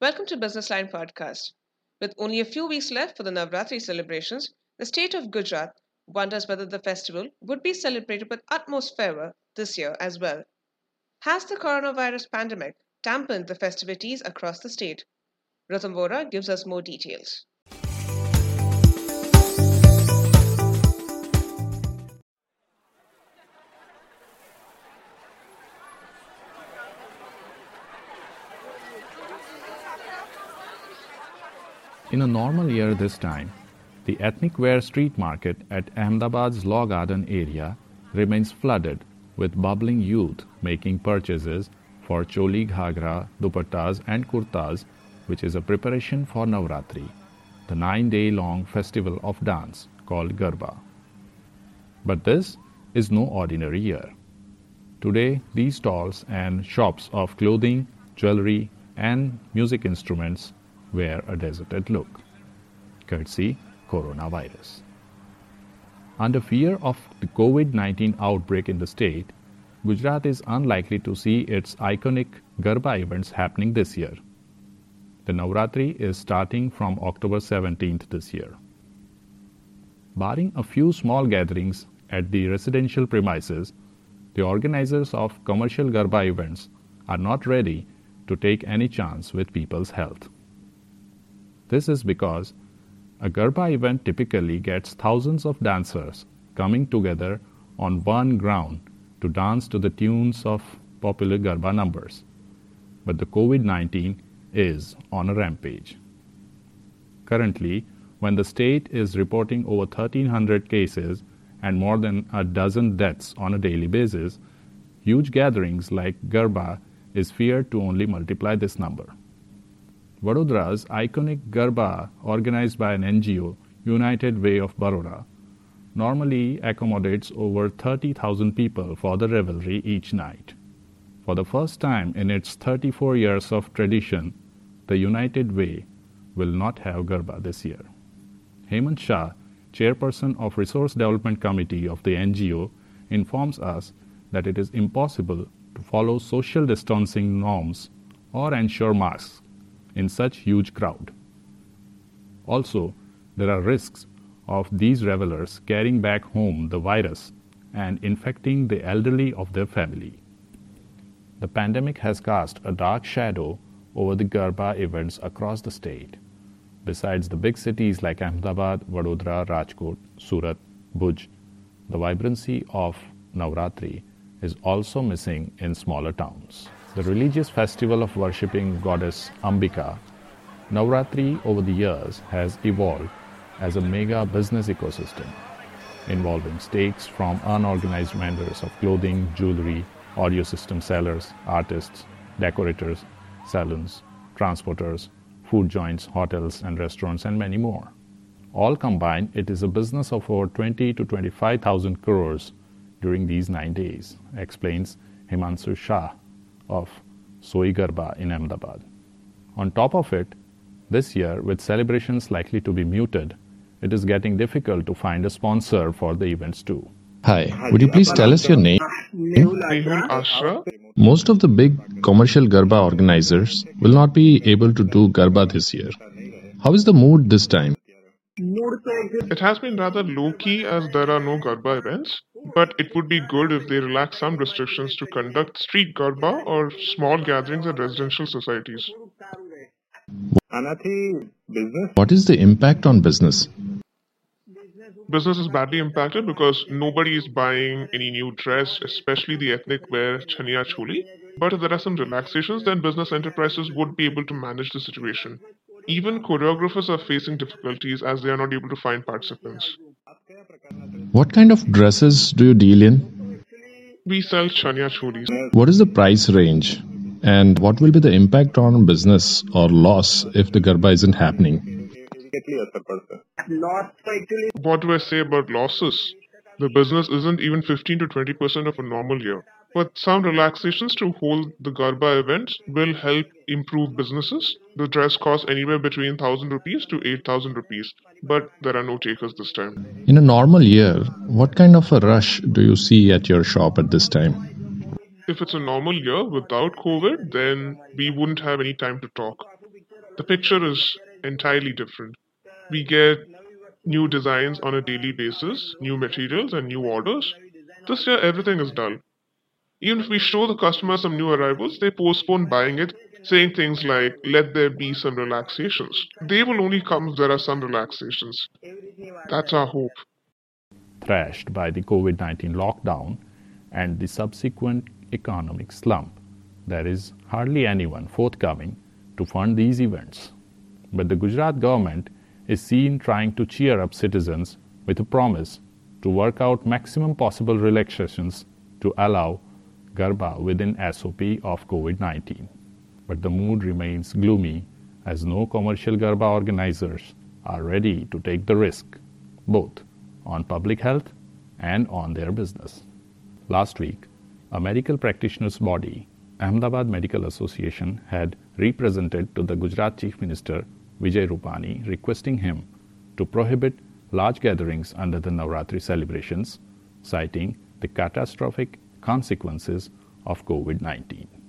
Welcome to Business Line Podcast. With only a few weeks left for the Navratri celebrations, the state of Gujarat wonders whether the festival would be celebrated with utmost fervor this year as well. Has the coronavirus pandemic dampened the festivities across the state? Rutam Vora gives us more details. In a normal year this time, the ethnic wear street market at Ahmedabad's Law Garden area remains flooded with bubbling youth making purchases for choli ghagra, dupattas and kurtas, which is a preparation for Navratri, the nine-day-long festival of dance called Garba. But this is no ordinary year. Today, these stalls and shops of clothing, jewelry, and music instruments wear a deserted look, courtesy coronavirus. Under fear of the COVID 19 outbreak in the state, Gujarat is unlikely to see its iconic Garba events happening this year. The Navratri is starting from October 17th this year. Barring a few small gatherings at the residential premises, the organizers of commercial Garba events are not ready to take any chance with people's health. This is because a Garba event typically gets thousands of dancers coming together on one ground to dance to the tunes of popular Garba numbers. But the COVID 19 is on a rampage. Currently, when the state is reporting over 1300 cases and more than a dozen deaths on a daily basis, huge gatherings like Garba is feared to only multiply this number. Vadodara's iconic Garba, organized by an NGO, United Way of Baroda, normally accommodates over 30,000 people for the revelry each night. For the first time in its 34 years of tradition, the United Way will not have Garba this year. Hemant Shah, chairperson of Resource Development Committee of the NGO, informs us that it is impossible to follow social distancing norms or ensure masks in such huge crowd. Also, there are risks of these revelers carrying back home the virus and infecting the elderly of their family. The pandemic has cast a dark shadow over the Garba events across the state. Besides the big cities like Ahmedabad, Vadodara, Rajkot, Surat, Bhuj, the vibrancy of Navratri is also missing in smaller towns the religious festival of worshipping goddess Ambika, Navratri over the years has evolved as a mega business ecosystem involving stakes from unorganized vendors of clothing, jewelry, audio system sellers, artists, decorators, salons, transporters, food joints, hotels and restaurants and many more. All combined, it is a business of over 20 to 25,000 crores during these 9 days, explains Himanshu Shah, of Soi Garba in Ahmedabad. On top of it, this year, with celebrations likely to be muted, it is getting difficult to find a sponsor for the events too. Hi, would you please tell us your name? Most of the big commercial Garba organizers will not be able to do Garba this year. How is the mood this time? It has been rather low key as there are no Garba events, but it would be good if they relax some restrictions to conduct street Garba or small gatherings at residential societies. What is the impact on business? Business is badly impacted because nobody is buying any new dress, especially the ethnic wear chaniya choli. But if there are some relaxations, then business enterprises would be able to manage the situation. Even choreographers are facing difficulties as they are not able to find participants. What kind of dresses do you deal in? We sell chaniya cholis. What is the price range? And what will be the impact on business or loss if the Garba isn't happening? What do I say about losses? The business isn't even 15 to 20% of a normal year. But some relaxations to hold the Garba events will help improve businesses. The dress costs anywhere between 1000 rupees to 8000 rupees, but there are no takers this time. In a normal year, what kind of a rush do you see at your shop at this time? If it's a normal year without COVID, then we wouldn't have any time to talk. the picture is entirely different. We get new designs on a daily basis, new materials, and new orders. This year, everything is dull. Even if we show the customer some new arrivals, they postpone buying it, saying things like, let there be some relaxations. They will only come if there are some relaxations. That's our hope. Thrashed by the COVID 19 lockdown and the subsequent economic slump, there is hardly anyone forthcoming to fund these events. But the Gujarat government is seen trying to cheer up citizens with a promise to work out maximum possible relaxations to allow Garba within SOP of COVID 19. But the mood remains gloomy as no commercial Garba organizers are ready to take the risk, both on public health and on their business. Last week, a medical practitioners body, Ahmedabad Medical Association, had represented to the Gujarat Chief Minister Vijay Rupani requesting him to prohibit large gatherings under the Navratri celebrations, citing the catastrophic consequences of COVID 19.